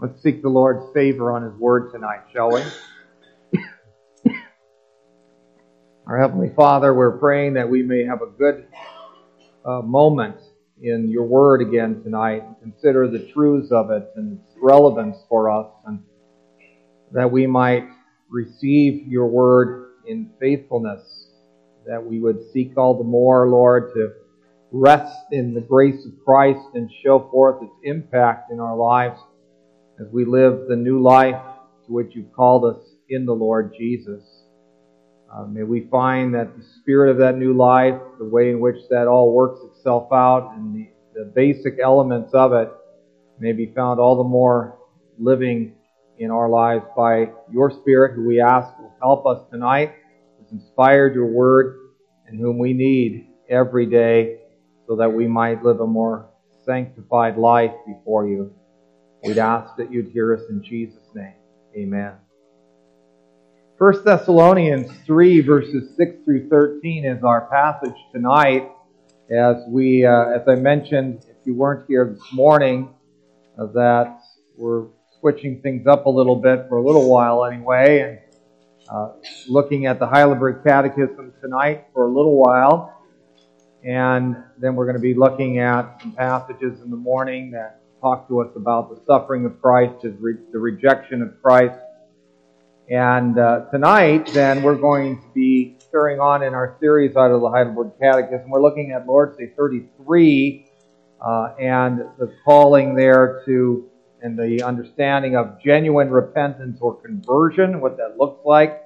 Let's seek the Lord's favor on His word tonight, shall we? Our Heavenly Father, we're praying that we may have a good uh, moment in your word again tonight and consider the truths of it and its relevance for us, and that we might receive your word in faithfulness, that we would seek all the more, Lord, to rest in the grace of Christ and show forth its impact in our lives as we live the new life to which you've called us in the Lord Jesus. Uh, may we find that the spirit of that new life, the way in which that all works itself out, and the, the basic elements of it may be found all the more living in our lives by your Spirit, who we ask will help us tonight, has inspired your word, and whom we need every day so that we might live a more sanctified life before you. We'd ask that you'd hear us in Jesus' name. Amen. 1 Thessalonians 3 verses 6 through 13 is our passage tonight. As we, uh, as I mentioned, if you weren't here this morning, uh, that we're switching things up a little bit for a little while anyway, and uh, looking at the Heidelberg Catechism tonight for a little while. And then we're going to be looking at some passages in the morning that talk to us about the suffering of Christ, his re- the rejection of Christ. And uh, tonight, then, we're going to be carrying on in our series out of the Heidelberg Catechism. We're looking at Lord's Day 33 uh, and the calling there to and the understanding of genuine repentance or conversion, what that looks like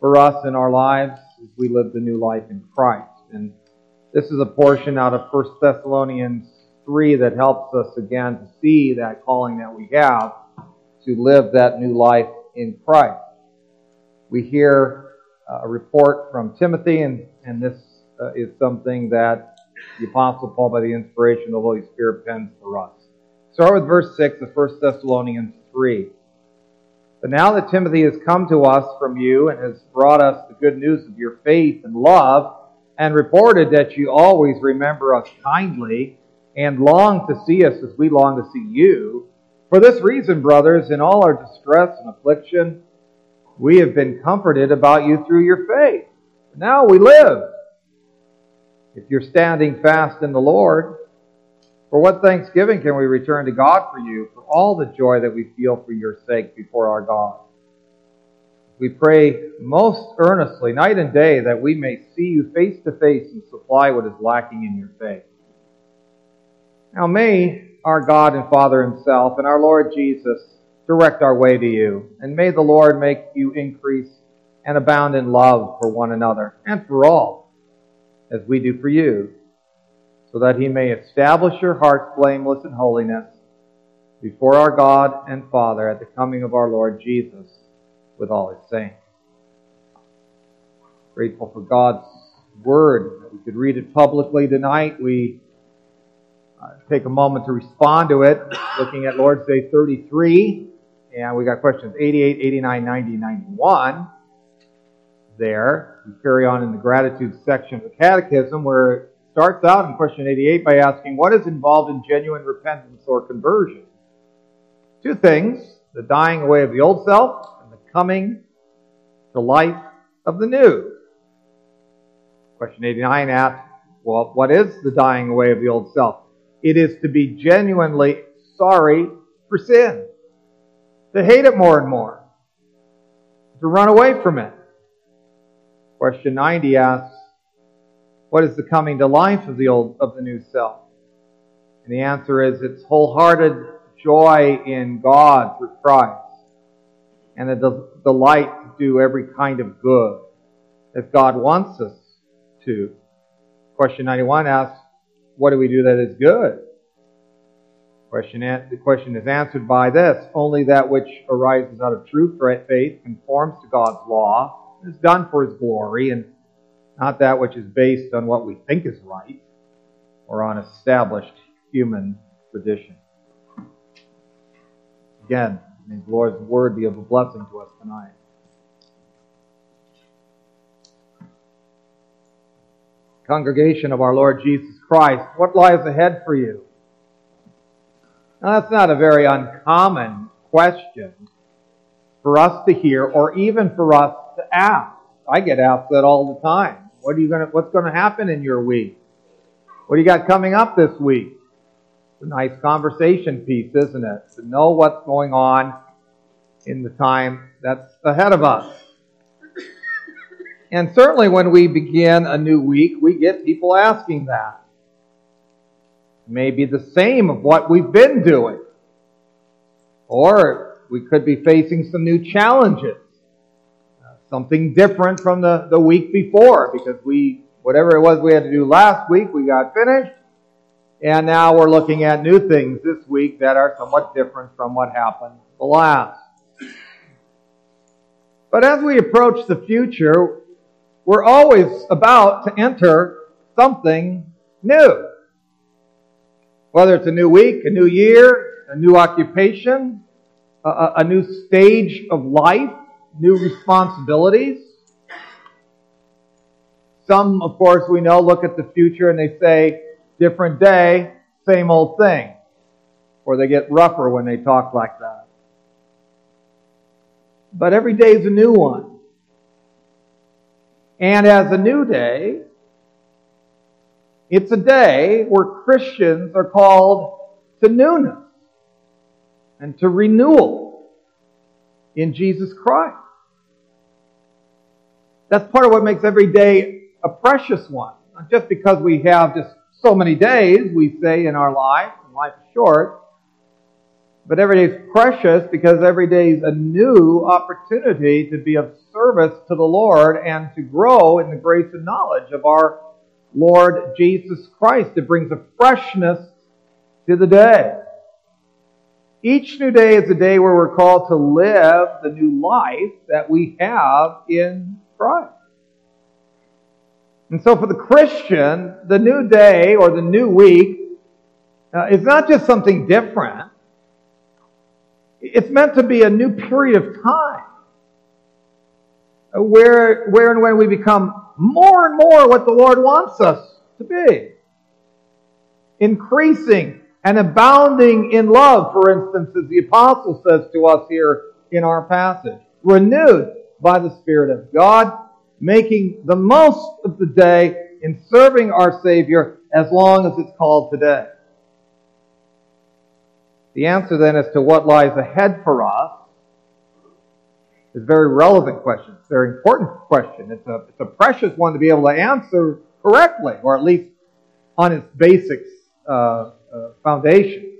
for us in our lives as we live the new life in Christ. And this is a portion out of 1 Thessalonians 3 that helps us again to see that calling that we have to live that new life in Christ. We hear uh, a report from Timothy, and, and this uh, is something that the Apostle Paul, by the inspiration of the Holy Spirit, pens for us. Start with verse 6 of 1 Thessalonians 3. But now that Timothy has come to us from you and has brought us the good news of your faith and love, and reported that you always remember us kindly, and long to see us as we long to see you. For this reason, brothers, in all our distress and affliction, we have been comforted about you through your faith. Now we live. If you're standing fast in the Lord, for what thanksgiving can we return to God for you, for all the joy that we feel for your sake before our God? We pray most earnestly, night and day, that we may see you face to face and supply what is lacking in your faith. Now may our God and Father Himself and our Lord Jesus direct our way to you, and may the Lord make you increase and abound in love for one another and for all, as we do for you, so that He may establish your hearts blameless in holiness before our God and Father at the coming of our Lord Jesus with all His saints. Grateful for God's Word that we could read it publicly tonight. We uh, take a moment to respond to it, looking at Lord's Day 33. And we got questions 88, 89, 90, 91 there. We carry on in the gratitude section of the Catechism where it starts out in question 88 by asking, What is involved in genuine repentance or conversion? Two things the dying away of the old self and the coming to life of the new. Question 89 asks, Well, what is the dying away of the old self? It is to be genuinely sorry for sin, to hate it more and more, to run away from it. Question 90 asks, what is the coming to life of the old of the new self? And the answer is it's wholehearted joy in God through Christ and a delight to do every kind of good that God wants us to. Question 91 asks, what do we do that is good? Question, the question is answered by this. Only that which arises out of true faith conforms to God's law, is done for His glory, and not that which is based on what we think is right or on established human tradition. Again, may the Lord's word be of a blessing to us tonight. Congregation of our Lord Jesus Christ, what lies ahead for you? Now, that's not a very uncommon question for us to hear or even for us to ask. I get asked that all the time. What are you going to, what's going to happen in your week? What do you got coming up this week? It's a nice conversation piece, isn't it? To know what's going on in the time that's ahead of us. And certainly when we begin a new week, we get people asking that. Maybe the same of what we've been doing. Or we could be facing some new challenges. Uh, something different from the, the week before because we, whatever it was we had to do last week, we got finished. And now we're looking at new things this week that are somewhat different from what happened the last. But as we approach the future, we're always about to enter something new. Whether it's a new week, a new year, a new occupation, a, a new stage of life, new responsibilities. Some, of course, we know look at the future and they say, different day, same old thing. Or they get rougher when they talk like that. But every day is a new one. And as a new day, it's a day where Christians are called to newness and to renewal in Jesus Christ. That's part of what makes every day a precious one. Not just because we have just so many days, we say in our life, life is short, but every day is precious because every day is a new opportunity to be of service to the Lord and to grow in the grace and knowledge of our Lord Jesus Christ. It brings a freshness to the day. Each new day is a day where we're called to live the new life that we have in Christ. And so for the Christian, the new day or the new week uh, is not just something different. It's meant to be a new period of time where, where and when we become more and more what the Lord wants us to be. Increasing and abounding in love, for instance, as the apostle says to us here in our passage. Renewed by the Spirit of God, making the most of the day in serving our Savior as long as it's called today. The answer then as to what lies ahead for us is a very relevant question. It's a very important question. It's a, it's a precious one to be able to answer correctly, or at least on its basic uh, uh, foundation.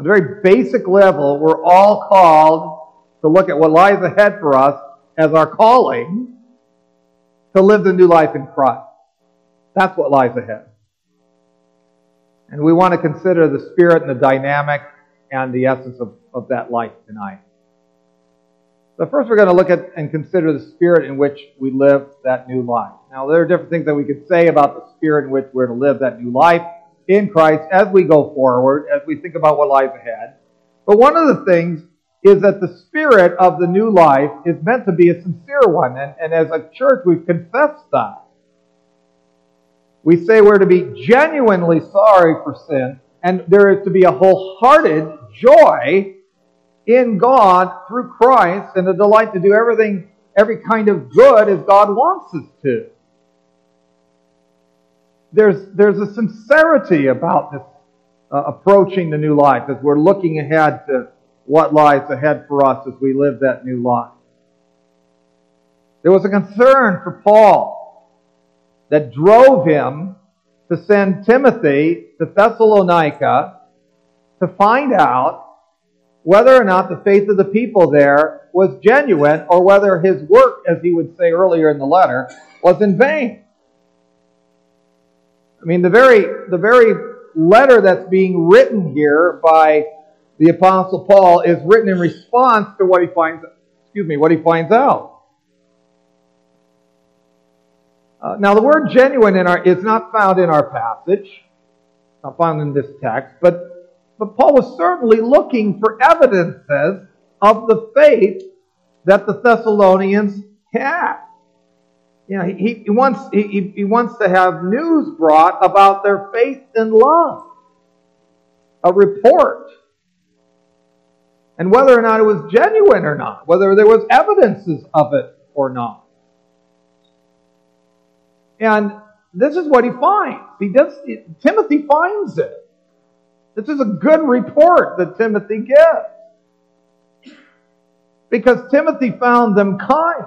On a very basic level, we're all called to look at what lies ahead for us as our calling to live the new life in Christ. That's what lies ahead. And we want to consider the spirit and the dynamic and the essence of, of that life tonight. So first we're going to look at and consider the spirit in which we live that new life. Now there are different things that we could say about the spirit in which we're to live that new life in Christ as we go forward, as we think about what lies ahead. But one of the things is that the spirit of the new life is meant to be a sincere one. And, and as a church, we've confessed that. We say we're to be genuinely sorry for sin, and there is to be a wholehearted joy in God through Christ and a delight to do everything, every kind of good as God wants us to. There's, there's a sincerity about this uh, approaching the new life as we're looking ahead to what lies ahead for us as we live that new life. There was a concern for Paul that drove him to send Timothy to Thessalonica to find out whether or not the faith of the people there was genuine or whether his work, as he would say earlier in the letter, was in vain. I mean, the very, the very letter that's being written here by the apostle Paul is written in response to what he finds, excuse me, what he finds out. Uh, now, the word genuine in our, is not found in our passage, not found in this text, but, but Paul was certainly looking for evidences of the faith that the Thessalonians had. You know, he, he, wants, he, he wants to have news brought about their faith and love. a report. And whether or not it was genuine or not, whether there was evidences of it or not. And this is what he finds. He does, Timothy finds it. This is a good report that Timothy gives. Because Timothy found them kind.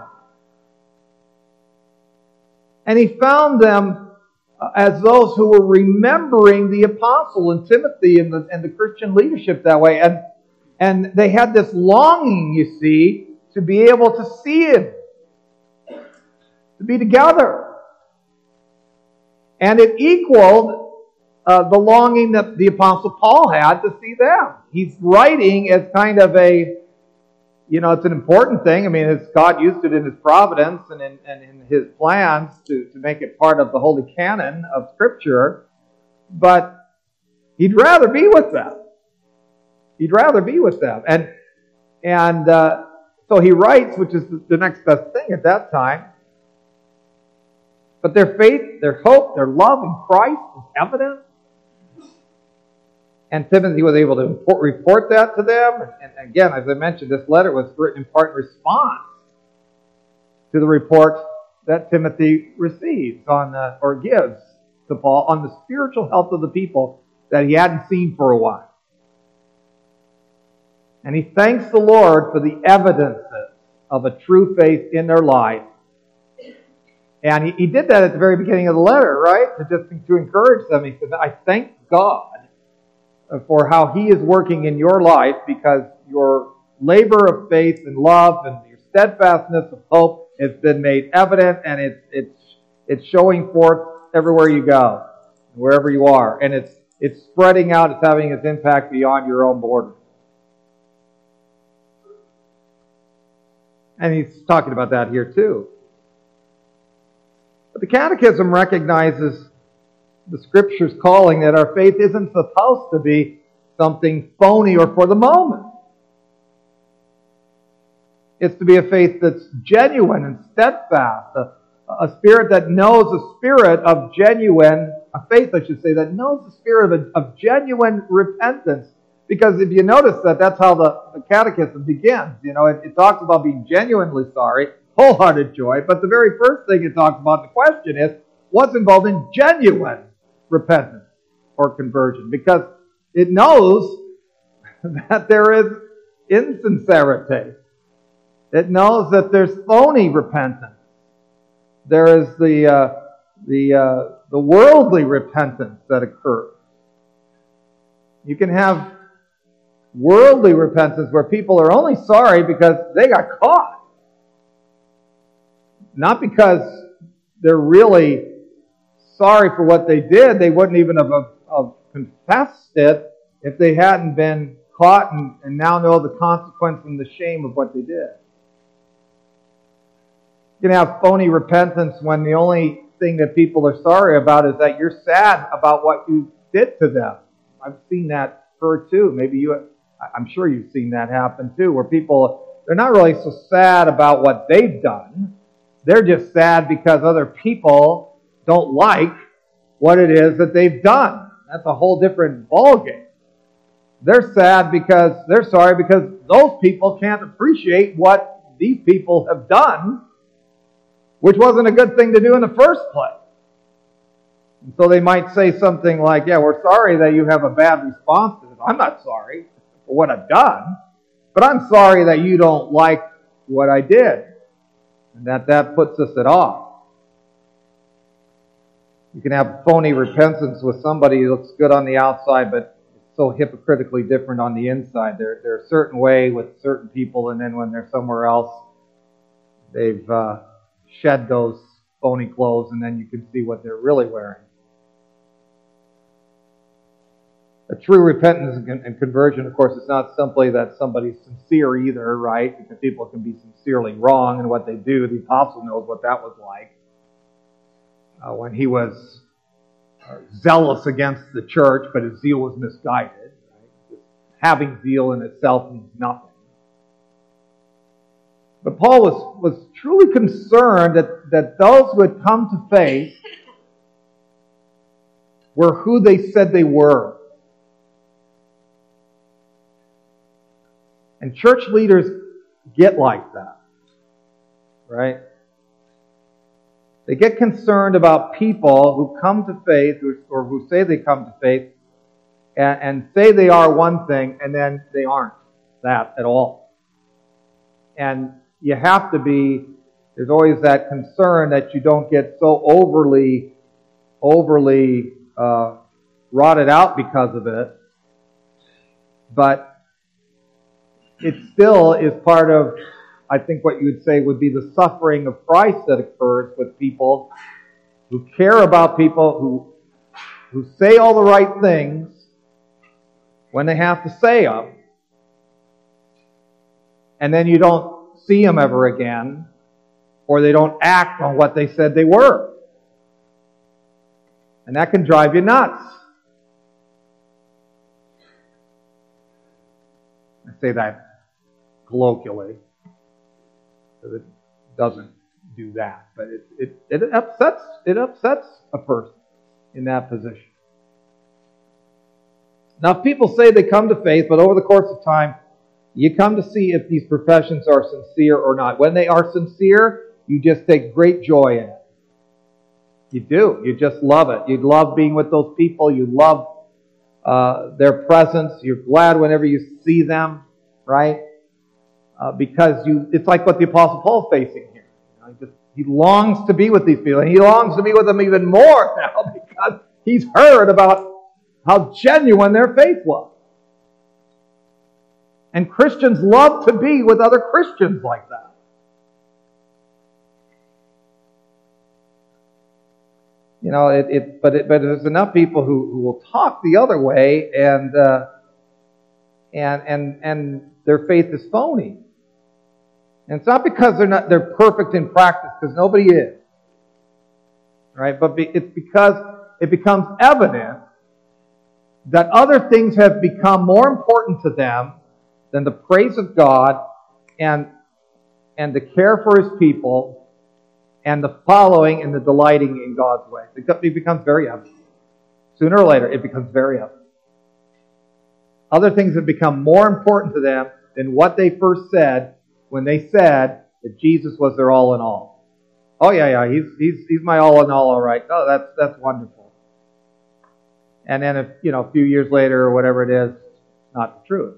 And he found them uh, as those who were remembering the apostle and Timothy and the, and the Christian leadership that way. And, and they had this longing, you see, to be able to see him, to be together. And it equaled uh, the longing that the Apostle Paul had to see them. He's writing as kind of a, you know, it's an important thing. I mean, God used it in His providence and in, and in His plans to, to make it part of the holy canon of Scripture, but He'd rather be with them. He'd rather be with them. And, and uh, so he writes, which is the next best thing at that time, but their faith, their hope, their love in Christ is evident. And Timothy was able to report that to them. And again, as I mentioned, this letter was written in part in response to the report that Timothy receives on the, or gives to Paul on the spiritual health of the people that he hadn't seen for a while. And he thanks the Lord for the evidences of a true faith in their life and he, he did that at the very beginning of the letter, right? To just to encourage them. He said, I thank God for how he is working in your life because your labor of faith and love and your steadfastness of hope has been made evident and it's, it's, it's showing forth everywhere you go, wherever you are. And it's, it's spreading out, it's having its impact beyond your own borders. And he's talking about that here too. But the Catechism recognizes the Scripture's calling that our faith isn't supposed to be something phony or for the moment. It's to be a faith that's genuine and steadfast, a, a spirit that knows a spirit of genuine, a faith, I should say, that knows the spirit of, of genuine repentance. Because if you notice that, that's how the, the catechism begins. You know, it, it talks about being genuinely sorry, wholehearted joy. But the very first thing it talks about, the question is, what's involved in genuine repentance or conversion? Because it knows that there is insincerity. It knows that there's phony repentance. There is the, uh, the, uh, the worldly repentance that occurs. You can have worldly repentance where people are only sorry because they got caught. Not because they're really sorry for what they did. They wouldn't even have, have confessed it if they hadn't been caught and, and now know the consequence and the shame of what they did. You can have phony repentance when the only thing that people are sorry about is that you're sad about what you did to them. I've seen that occur too. Maybe you, I'm sure you've seen that happen too, where people, they're not really so sad about what they've done. They're just sad because other people don't like what it is that they've done. That's a whole different ballgame. They're sad because they're sorry because those people can't appreciate what these people have done, which wasn't a good thing to do in the first place. And so they might say something like, Yeah, we're sorry that you have a bad response to this. I'm not sorry for what I've done, but I'm sorry that you don't like what I did and that that puts us at odds. You can have phony repentance with somebody who looks good on the outside, but it's so hypocritically different on the inside. They're, they're a certain way with certain people, and then when they're somewhere else, they've uh, shed those phony clothes, and then you can see what they're really wearing. A true repentance and conversion, of course, is not simply that somebody's sincere either, right? Because people can be sincerely wrong in what they do. The apostle knows what that was like uh, when he was uh, zealous against the church, but his zeal was misguided. Right? Having zeal in itself means nothing. But Paul was, was truly concerned that, that those who had come to faith were who they said they were. And church leaders get like that. Right? They get concerned about people who come to faith or who say they come to faith and, and say they are one thing and then they aren't that at all. And you have to be, there's always that concern that you don't get so overly, overly uh, rotted out because of it. But it still is part of, I think what you would say would be the suffering of Christ that occurs with people who care about people who, who say all the right things when they have to say them, and then you don't see them ever again, or they don't act on what they said they were. And that can drive you nuts. I say that colloquially, because it doesn't do that, but it, it, it upsets it upsets a person in that position. Now, if people say they come to faith, but over the course of time, you come to see if these professions are sincere or not. When they are sincere, you just take great joy in it. You do. You just love it. You love being with those people. You love uh, their presence. You're glad whenever you see them, right? Uh, because you, it's like what the Apostle Paul is facing here. You know, he, just, he longs to be with these people, and he longs to be with them even more now because he's heard about how genuine their faith was. And Christians love to be with other Christians like that. You know, it, it but it, but there's enough people who, who will talk the other way, and uh, and and and their faith is phony. And it's not because they're not they're perfect in practice, because nobody is, right? But be, it's because it becomes evident that other things have become more important to them than the praise of God and, and the care for his people and the following and the delighting in God's way. It becomes very evident. Sooner or later, it becomes very evident. Other things have become more important to them than what they first said when they said that Jesus was their all in all. Oh yeah, yeah, he's he's he's my all in all, all right. Oh, that's that's wonderful and then if you know a few years later or whatever it is, not the truth.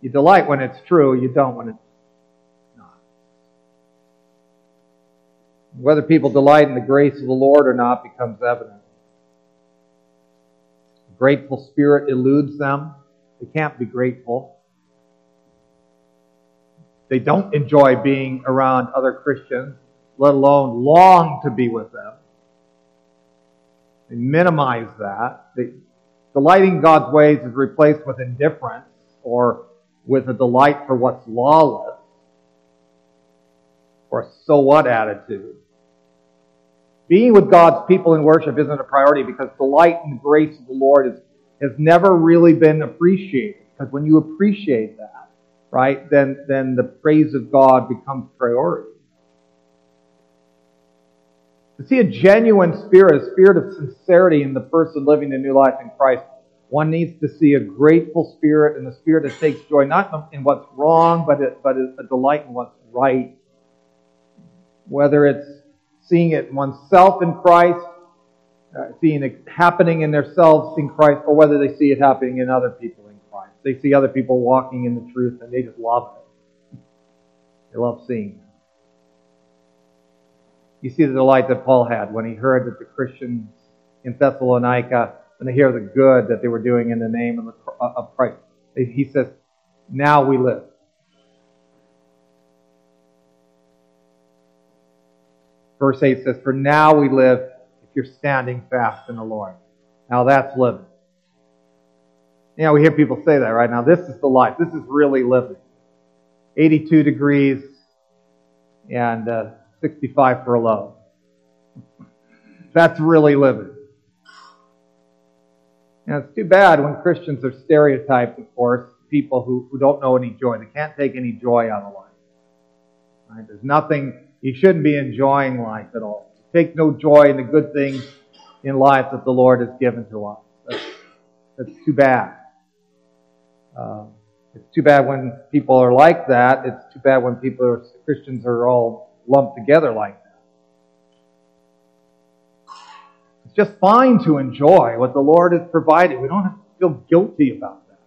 You delight when it's true, you don't when it's not. Whether people delight in the grace of the Lord or not becomes evident. Grateful spirit eludes them. They can't be grateful. They don't enjoy being around other Christians, let alone long to be with them. They minimize that. The, delighting God's ways is replaced with indifference or with a delight for what's lawless or so what attitude. Being with God's people in worship isn't a priority because delight in the grace of the Lord is, has never really been appreciated. Because when you appreciate that, right, then, then the praise of God becomes priority. To see a genuine spirit, a spirit of sincerity in the person living a new life in Christ, one needs to see a grateful spirit and a spirit that takes joy not in what's wrong, but a, but a delight in what's right. Whether it's seeing it oneself in Christ, uh, seeing it happening in themselves in Christ, or whether they see it happening in other people. They see other people walking in the truth and they just love it. They love seeing. You see the delight that Paul had when he heard that the Christians in Thessalonica, when they hear the good that they were doing in the name of Christ, he says, now we live. Verse 8 says, For now we live if you're standing fast in the Lord. Now that's living. Know, we hear people say that right now. This is the life. This is really living. 82 degrees and uh, 65 for a low. That's really living. And it's too bad when Christians are stereotyped, of course, people who, who don't know any joy. They can't take any joy out of life. Right? There's nothing, you shouldn't be enjoying life at all. Take no joy in the good things in life that the Lord has given to us. That's, that's too bad. Uh, it's too bad when people are like that. It's too bad when people are, Christians are all lumped together like that. It's just fine to enjoy what the Lord has provided. We don't have to feel guilty about that.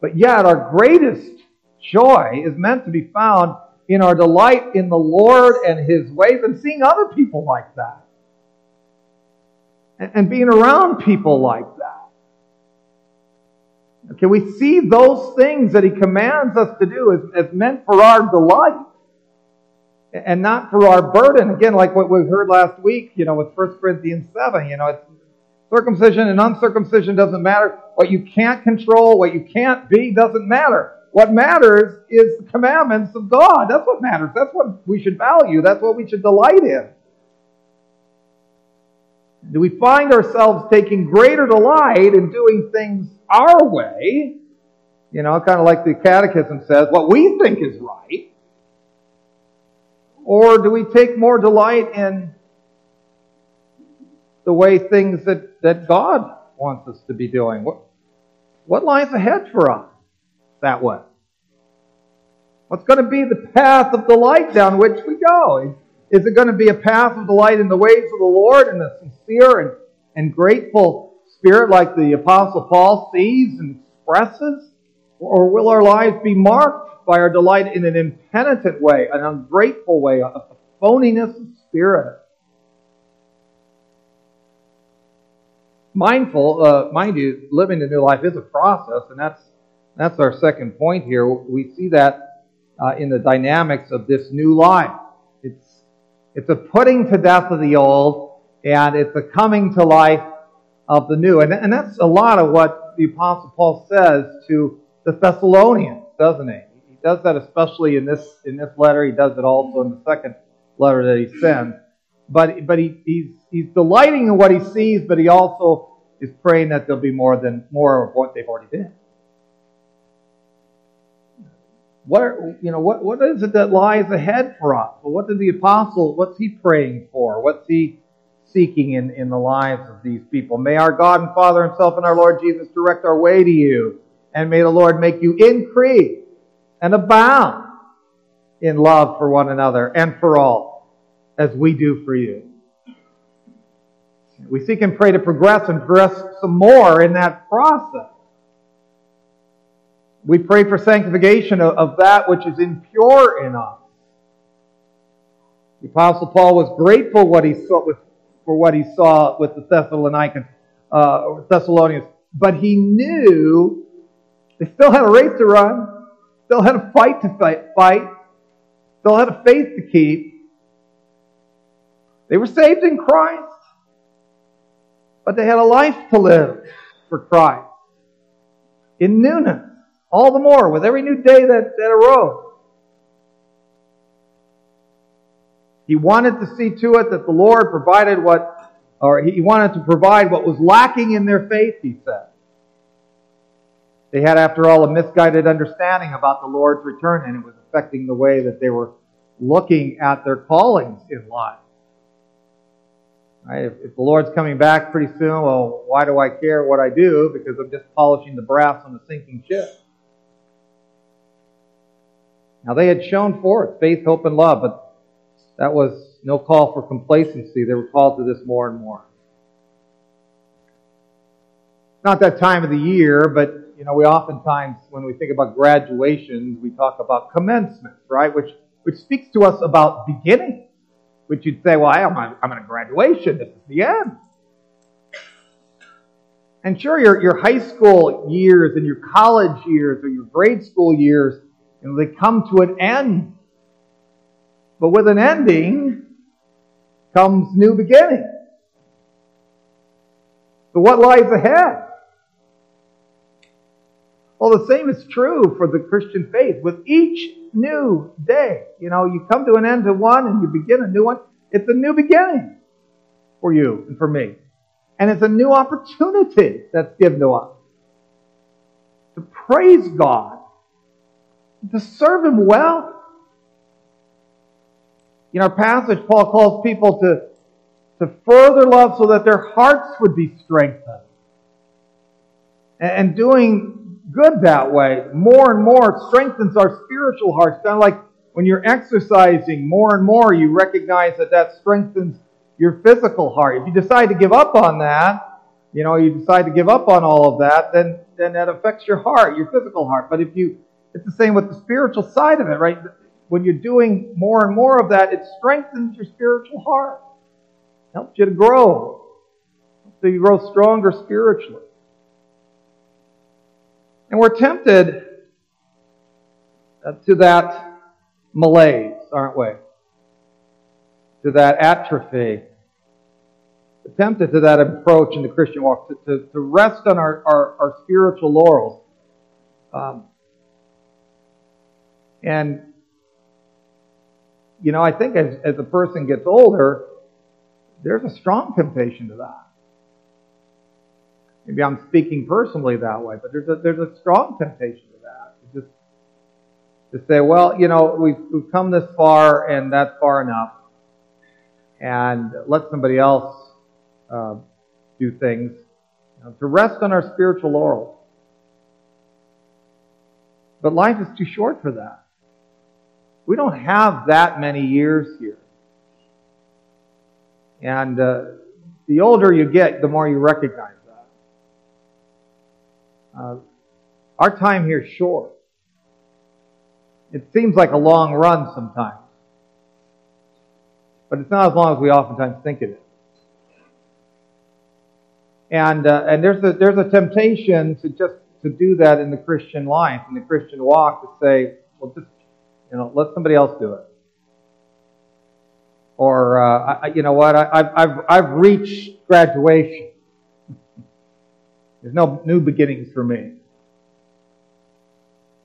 But yet, our greatest joy is meant to be found in our delight in the Lord and His ways and seeing other people like that. And being around people like that. Okay, we see those things that He commands us to do as, as meant for our delight and not for our burden. Again, like what we heard last week, you know, with 1 Corinthians 7, you know, it's circumcision and uncircumcision doesn't matter. What you can't control, what you can't be doesn't matter. What matters is the commandments of God. That's what matters. That's what we should value. That's what we should delight in. Do we find ourselves taking greater delight in doing things our way? You know, kind of like the Catechism says, what we think is right. Or do we take more delight in the way things that, that God wants us to be doing? What, what lies ahead for us that way? What's going to be the path of delight down which we go? Is it going to be a path of delight in the ways of the Lord in a sincere and, and grateful spirit like the Apostle Paul sees and expresses? Or will our lives be marked by our delight in an impenitent way, an ungrateful way, a phoniness of spirit? Mindful, uh, mind you, living the new life is a process, and that's that's our second point here. We see that uh, in the dynamics of this new life. It's a putting to death of the old, and it's a coming to life of the new. And, and that's a lot of what the Apostle Paul says to the Thessalonians, doesn't he? He does that especially in this, in this letter. He does it also in the second letter that he sends. But, but he, he's, he's delighting in what he sees, but he also is praying that there'll be more than more of what they've already been. What you know what what is it that lies ahead for us? What did the apostle? What's he praying for? What's he seeking in in the lives of these people? May our God and Father Himself and our Lord Jesus direct our way to you, and may the Lord make you increase and abound in love for one another and for all, as we do for you. We seek and pray to progress and progress some more in that process. We pray for sanctification of, of that which is impure in us. The Apostle Paul was grateful what he saw with, for what he saw with the Thessalonians, uh, Thessalonians, but he knew they still had a race to run, still had a fight to fight, fight still had a faith to keep. They were saved in Christ, but they had a life to live for Christ in newness all the more with every new day that, that arose. He wanted to see to it that the Lord provided what, or he wanted to provide what was lacking in their faith, he said. They had, after all, a misguided understanding about the Lord's return, and it was affecting the way that they were looking at their callings in life. Right? If, if, the Lord's coming back pretty soon, well, why do I care what I do? Because I'm just polishing the brass on the sinking ship. Now, they had shown forth faith, hope, and love, but that was no call for complacency. They were called to this more and more. Not that time of the year, but you know, we oftentimes, when we think about graduations, we talk about commencement, right? Which which speaks to us about beginning. Which you'd say, well, I'm I'm on a graduation. This is the end. And sure, your, your high school years and your college years or your grade school years and they come to an end. But with an ending comes new beginning. So what lies ahead? Well, the same is true for the Christian faith. With each new day, you know, you come to an end to one and you begin a new one. It's a new beginning for you and for me. And it's a new opportunity that's given to us to praise God to serve him well. In our passage, Paul calls people to, to further love so that their hearts would be strengthened. And doing good that way. More and more, strengthens our spiritual hearts. Kind of like when you're exercising more and more, you recognize that that strengthens your physical heart. If you decide to give up on that, you know, you decide to give up on all of that, then, then that affects your heart, your physical heart. But if you, it's the same with the spiritual side of it, right? When you're doing more and more of that, it strengthens your spiritual heart. Helps you to grow. So you grow stronger spiritually. And we're tempted to that malaise, aren't we? To that atrophy. Tempted to that approach in the Christian walk, to, to, to rest on our, our, our spiritual laurels. Um, and, you know, I think as, as a person gets older, there's a strong temptation to that. Maybe I'm speaking personally that way, but there's a, there's a strong temptation to that. To just to say, well, you know, we've, we've come this far and that's far enough, and let somebody else uh, do things. You know, to rest on our spiritual laurels. But life is too short for that. We don't have that many years here. And uh, the older you get, the more you recognize that. Uh, our time here is short. It seems like a long run sometimes. But it's not as long as we oftentimes think it is. And, uh, and there's, a, there's a temptation to just to do that in the Christian life, in the Christian walk, to say, well, just, you know, let somebody else do it. Or, uh, I, you know what, I, have I've, I've reached graduation. There's no new beginnings for me.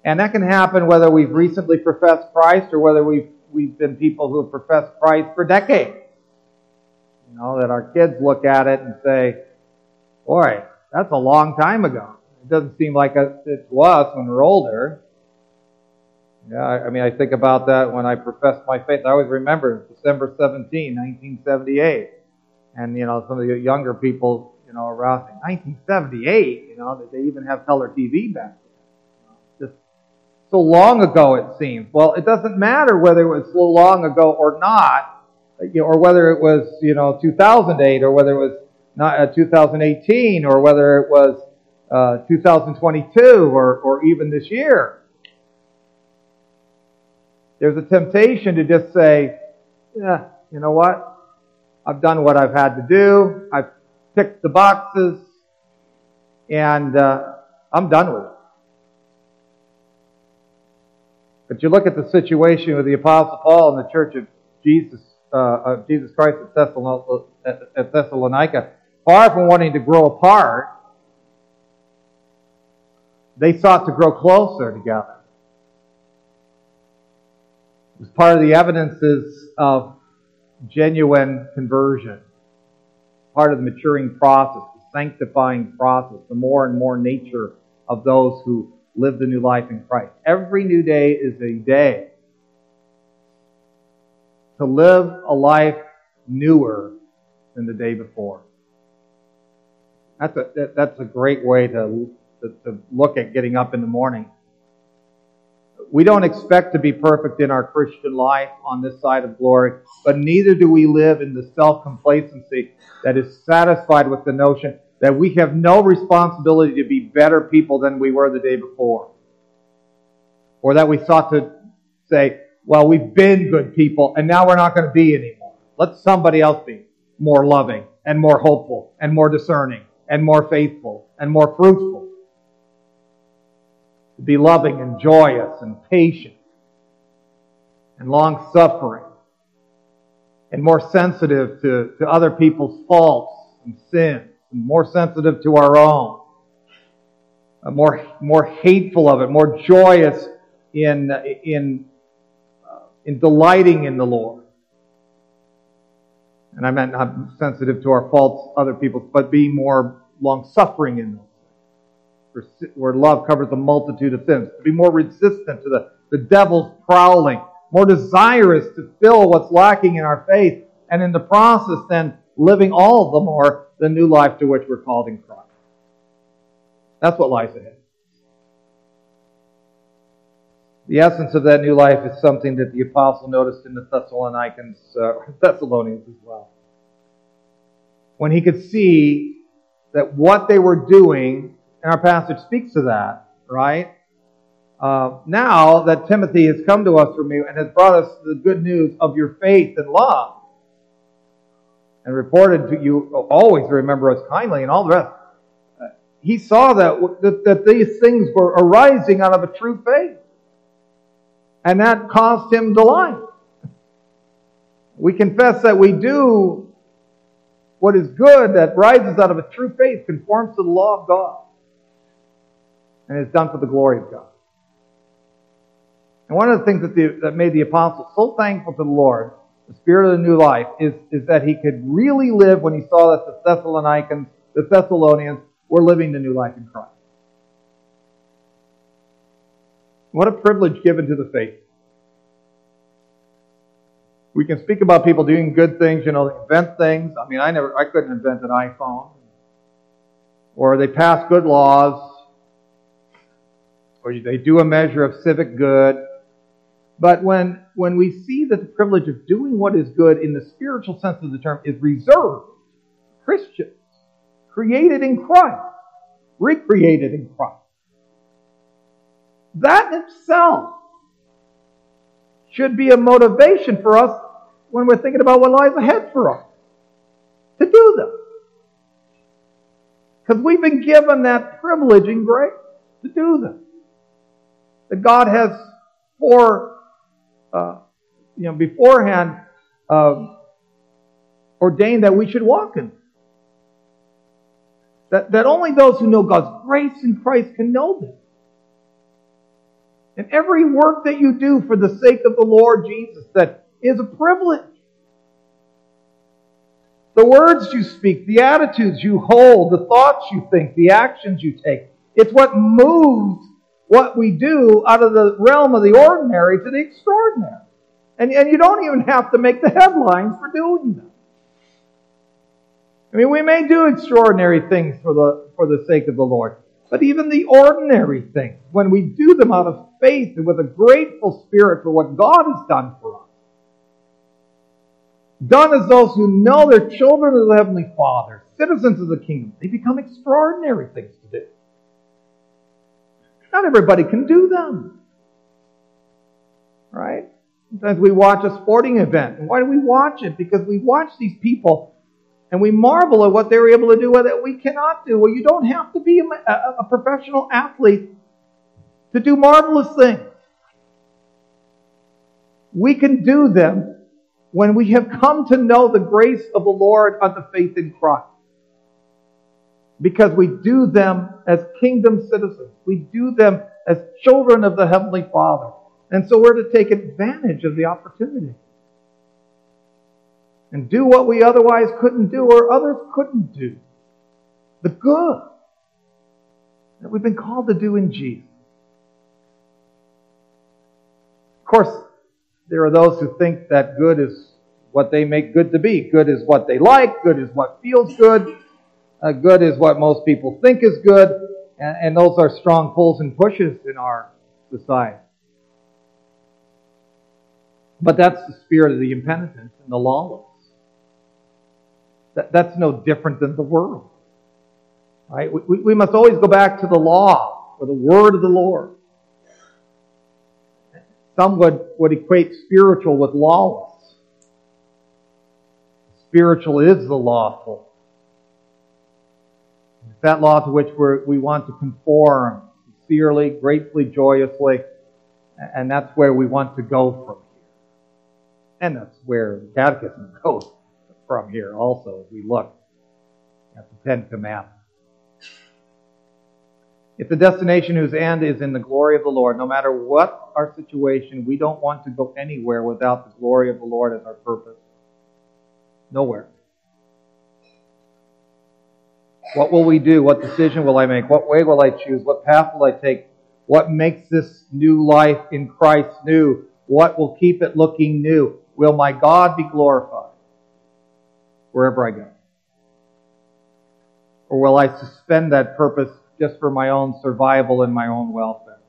And that can happen whether we've recently professed Christ or whether we've, we've been people who have professed Christ for decades. You know, that our kids look at it and say, boy, that's a long time ago. It doesn't seem like it to us when we're older. Yeah, I mean, I think about that when I professed my faith. I always remember December 17, 1978. And, you know, some of the younger people, you know, around 1978, you know, they even have color TV back then? Just so long ago it seems. Well, it doesn't matter whether it was so long ago or not, you know, or whether it was, you know, 2008 or whether it was not, uh, 2018 or whether it was uh, 2022 or, or even this year. There's a temptation to just say, yeah, you know what? I've done what I've had to do. I've ticked the boxes and uh, I'm done with it. But you look at the situation with the Apostle Paul and the Church of Jesus, uh, of Jesus Christ at Thessalonica, far from wanting to grow apart, they sought to grow closer together. It part of the evidences of genuine conversion, part of the maturing process, the sanctifying process, the more and more nature of those who live the new life in Christ. Every new day is a day to live a life newer than the day before. That's a, that's a great way to, to, to look at getting up in the morning. We don't expect to be perfect in our Christian life on this side of glory, but neither do we live in the self complacency that is satisfied with the notion that we have no responsibility to be better people than we were the day before. Or that we sought to say, well, we've been good people and now we're not going to be anymore. Let somebody else be more loving and more hopeful and more discerning and more faithful and more fruitful. To be loving and joyous and patient and long suffering and more sensitive to, to other people's faults and sins and more sensitive to our own, uh, more, more hateful of it, more joyous in, in, uh, in delighting in the Lord. And I meant not sensitive to our faults, other people's, but be more long suffering in them. Where love covers a multitude of sins. To be more resistant to the, the devil's prowling, more desirous to fill what's lacking in our faith, and in the process then living all the more the new life to which we're called in Christ. That's what lies ahead. The essence of that new life is something that the apostle noticed in the Thessalonians, uh, Thessalonians as well. When he could see that what they were doing, and our passage speaks to that, right? Uh, now that Timothy has come to us from you and has brought us the good news of your faith and love, and reported to you always remember us kindly and all the rest, uh, he saw that, that, that these things were arising out of a true faith. And that caused him delight. We confess that we do what is good that rises out of a true faith, conforms to the law of God, and it's done for the glory of God. And one of the things that, the, that made the apostles so thankful to the Lord, the spirit of the new life, is, is that he could really live when he saw that the Thessalonians, the Thessalonians, were living the new life in Christ. What a privilege given to the faith. We can speak about people doing good things, you know, invent things. I mean, I never, I couldn't invent an iPhone. Or they pass good laws. Or they do a measure of civic good. But when, when we see that the privilege of doing what is good in the spiritual sense of the term is reserved Christians, created in Christ, recreated in Christ, that itself should be a motivation for us when we're thinking about what lies ahead for us to do them. Because we've been given that privilege and grace to do them. That God has for uh, you know, beforehand uh, ordained that we should walk in. That, that only those who know God's grace in Christ can know this. And every work that you do for the sake of the Lord Jesus, that is a privilege. The words you speak, the attitudes you hold, the thoughts you think, the actions you take, it's what moves what we do out of the realm of the ordinary to the extraordinary. And, and you don't even have to make the headlines for doing them. I mean, we may do extraordinary things for the, for the sake of the Lord, but even the ordinary things, when we do them out of faith and with a grateful spirit for what God has done for us, done as those who know they're children of the Heavenly Father, citizens of the kingdom, they become extraordinary things. Not everybody can do them. Right? Sometimes we watch a sporting event. And why do we watch it? Because we watch these people and we marvel at what they're able to do that we cannot do. Well, you don't have to be a, a, professional athlete to do marvelous things. We can do them when we have come to know the grace of the Lord on the faith in Christ because we do them as kingdom citizens. We do them as children of the Heavenly Father. And so we're to take advantage of the opportunity and do what we otherwise couldn't do or others couldn't do. The good that we've been called to do in Jesus. Of course, there are those who think that good is what they make good to be. Good is what they like. Good is what feels good. Uh, good is what most people think is good, and, and those are strong pulls and pushes in our society. But that's the spirit of the impenitent and the lawless. That, that's no different than the world. Right? We, we must always go back to the law or the word of the Lord. Some would, would equate spiritual with lawless. Spiritual is the lawful that law to which we want to conform sincerely, gratefully, joyously, and that's where we want to go from here. And that's where the Catechism goes from here also as we look at the Ten Commandments. If the destination whose end is in the glory of the Lord, no matter what our situation, we don't want to go anywhere without the glory of the Lord as our purpose. Nowhere. What will we do? What decision will I make? What way will I choose? What path will I take? What makes this new life in Christ new? What will keep it looking new? Will my God be glorified wherever I go? Or will I suspend that purpose just for my own survival and my own welfare?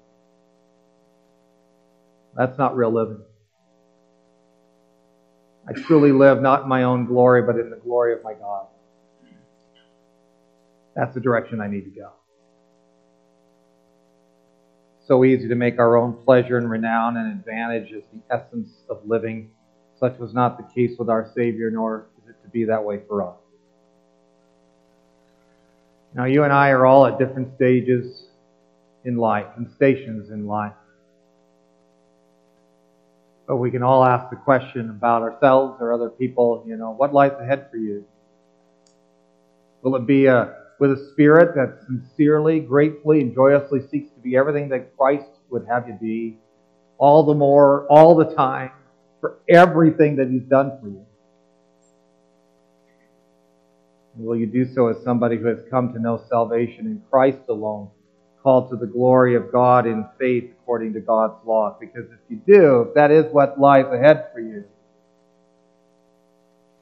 That's not real living. I truly live not in my own glory, but in the glory of my God. That's the direction I need to go. So easy to make our own pleasure and renown and advantage as the essence of living. Such was not the case with our Savior, nor is it to be that way for us. Now, you and I are all at different stages in life and stations in life. But we can all ask the question about ourselves or other people, you know, what lies ahead for you? Will it be a, with a spirit that sincerely, gratefully, and joyously seeks to be everything that Christ would have you be, all the more, all the time, for everything that He's done for you? Will you do so as somebody who has come to know salvation in Christ alone, called to the glory of God in faith according to God's law? Because if you do, if that is what lies ahead for you,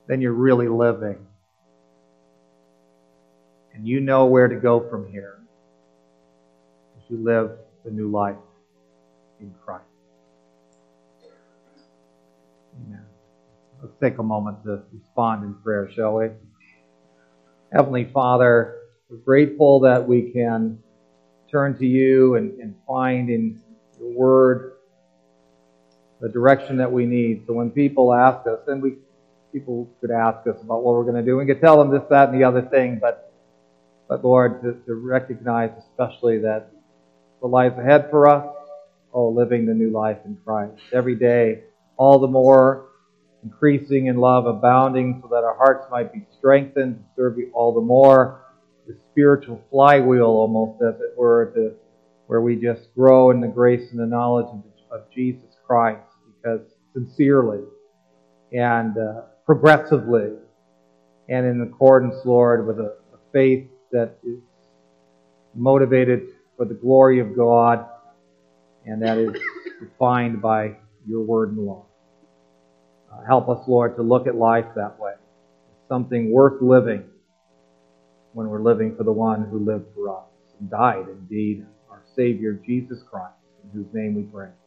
then you're really living. And you know where to go from here as you live the new life in Christ. Amen. Let's take a moment to respond in prayer, shall we? Heavenly Father, we're grateful that we can turn to you and, and find in your word the direction that we need. So when people ask us, and we people could ask us about what we're going to do, we could tell them this, that, and the other thing, but but Lord, to, to recognize especially that the life ahead for us, oh, living the new life in Christ every day, all the more increasing in love, abounding, so that our hearts might be strengthened to serve you all the more. The spiritual flywheel, almost as it were, to where we just grow in the grace and the knowledge of, of Jesus Christ, because sincerely and uh, progressively, and in accordance, Lord, with a, a faith that is motivated for the glory of God, and that is defined by your word and law. Uh, help us, Lord, to look at life that way. Something worth living when we're living for the one who lived for us and died, indeed, our Savior, Jesus Christ, in whose name we pray.